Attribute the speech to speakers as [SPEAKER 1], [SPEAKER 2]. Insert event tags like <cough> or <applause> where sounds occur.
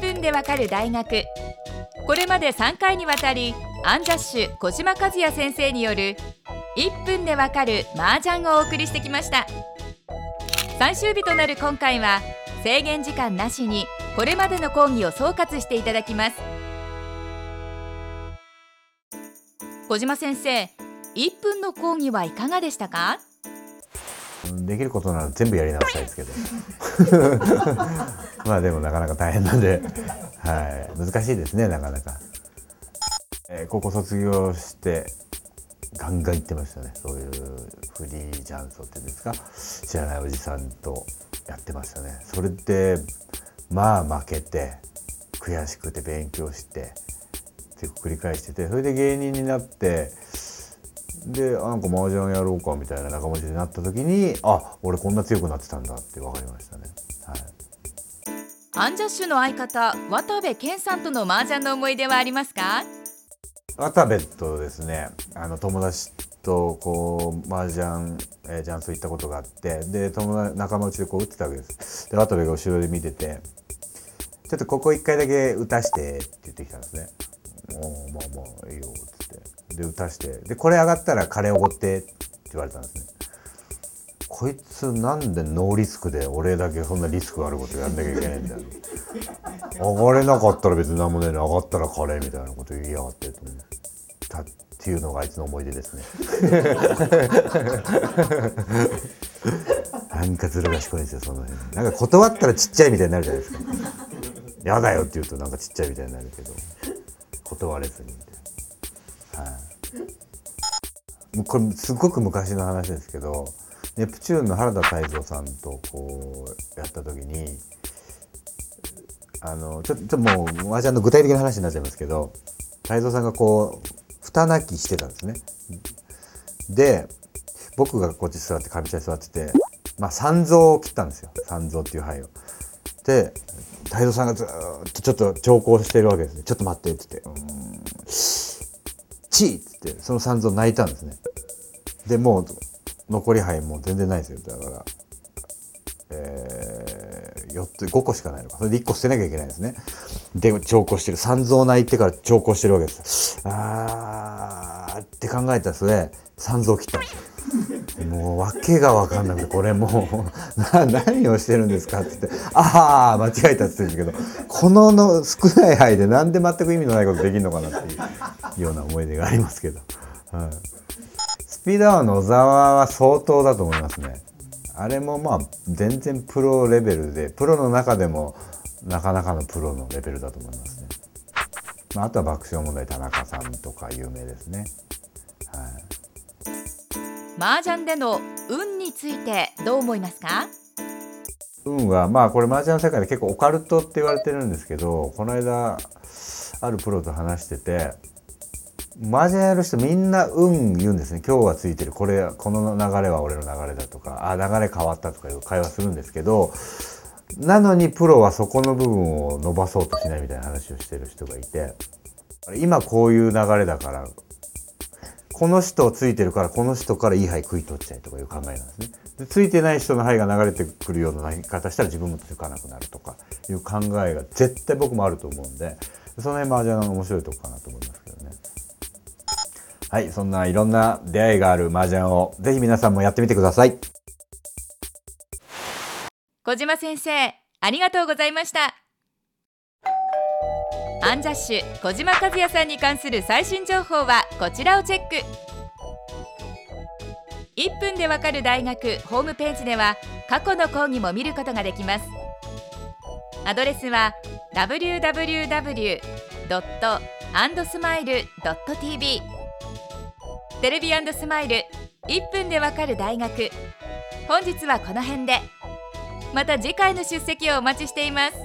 [SPEAKER 1] 分でわかる大学。これまで3回にわたりアンジャッシュ小島和也先生による1分でわかる麻雀をお送りしてきました。最終日となる今回は制限時間なしにこれまでの講義を総括していただきます。小島先生1分の講義はいかがでしたか？
[SPEAKER 2] できることなら全部やり直したいですけど。<laughs> まあでもなかなか大変なんで、はい、難しいですねなかなか、えー、高校卒業してガンガン行ってましたね。そういうフリージャンソっていうんですか。知らないおじさんとやってましたね。それでまあ負けて悔しくて勉強してって繰り返しててそれで芸人になってでなんか麻雀やろうかみたいな仲間内になった時にあ俺こんな強くなってたんだって分かりましたね。はい
[SPEAKER 1] アンジャッシュの相方渡部健さんとの麻雀の思い出はありますか？
[SPEAKER 2] 渡部とですねあの友達とこう麻雀、えー、ジャンス行ったことがあってで友達仲間内でこう打ってたわけですで渡部が後ろで見てて「ちょっとここ一回だけ打たして」って言ってきたんですね。おまあまあいいよ」っつって。で打たしてでこれ上がったらカレーおごってって言われたんですね。こいつなんでノーリスクで俺だけそんなリスクあることやんなきゃいけないんだよ。上がれなかったら別に何もねえの上がったらカレーみたいなこと言いやがってと思ったっていうのがあいつの思い出ですね。<laughs> なんかずる賢いんですよその辺。なんか断ったらちっちゃいみたいになるじゃないですか。やだよって言うとなんかちっちゃいみたいになるけど断れずにみたいな。はい、これすごく昔の話ですけどネプチューンの原田泰造さんとこうやった時にあのちょっともう麻雀の具体的な話になっちゃいますけど泰造さんがこう蓋泣きしてたんですね。で僕がこっち座って上茶に座っててまあ三蔵を切ったんですよ三蔵っていう牌を。で太蔵さんがずっとちょっと長考してるわけですね。ちょっと待ってって言って「うん。チー!」っつってその三蔵泣いたんですね。でもう残り杯もう全然ないですよ。だからえー、4つ5個しかないのか。それで1個捨てなきゃいけないですね。で長考してる。三蔵泣いてから長考してるわけです。あーって考えたらそれ三蔵切ったんですよもう訳が分かんなくてこれもう <laughs> 何をしてるんですかって言って「ああ間違えた」って言ってるんですけどこのの少ない範囲でなんで全く意味のないことできるのかなっていうような思い出がありますけど、はい、スピードアワン野沢は相当だと思いますね。あれもまあ全然プロレベルでプロの中でもなかなかのプロのレベルだと思いますね。まあ、あとは爆笑問題田中さんとか有名ですね。はい
[SPEAKER 1] 麻雀での運についてどう思いますか？
[SPEAKER 2] 運はまあこれ麻雀の世界で結構オカルトって言われてるんですけどこの間あるプロと話してて麻雀やる人みんな運言うんですね。今日はついてる。これこの流れは俺の流れだとかあ流れ変わったとかいう会話するんですけどなのにプロはそこの部分を伸ばそうとしないみたいな話をしてる人がいて今こういう流れだからこの人ついてるからこの人からいい牌食い取っちゃいとかいう考えなんですね。でついてない人の牌が流れてくるような投げ方したら自分もつかなくなるとかいう考えが絶対僕もあると思うんでその辺麻雀の面白いとこかなと思いますけどね。はい、そんないろんな出会いがある麻雀をぜひ皆さんもやってみてください。
[SPEAKER 1] 小島先生、ありがとうございました。アンジャッシュ小島和也さんに関する最新情報はこちらをチェック。1分でわかる大学ホームページでは過去の講義も見ることができます。アドレスは www.andsmile.tv テレビスマイル1分でわかる大学。本日はこの辺で。また次回の出席をお待ちしています。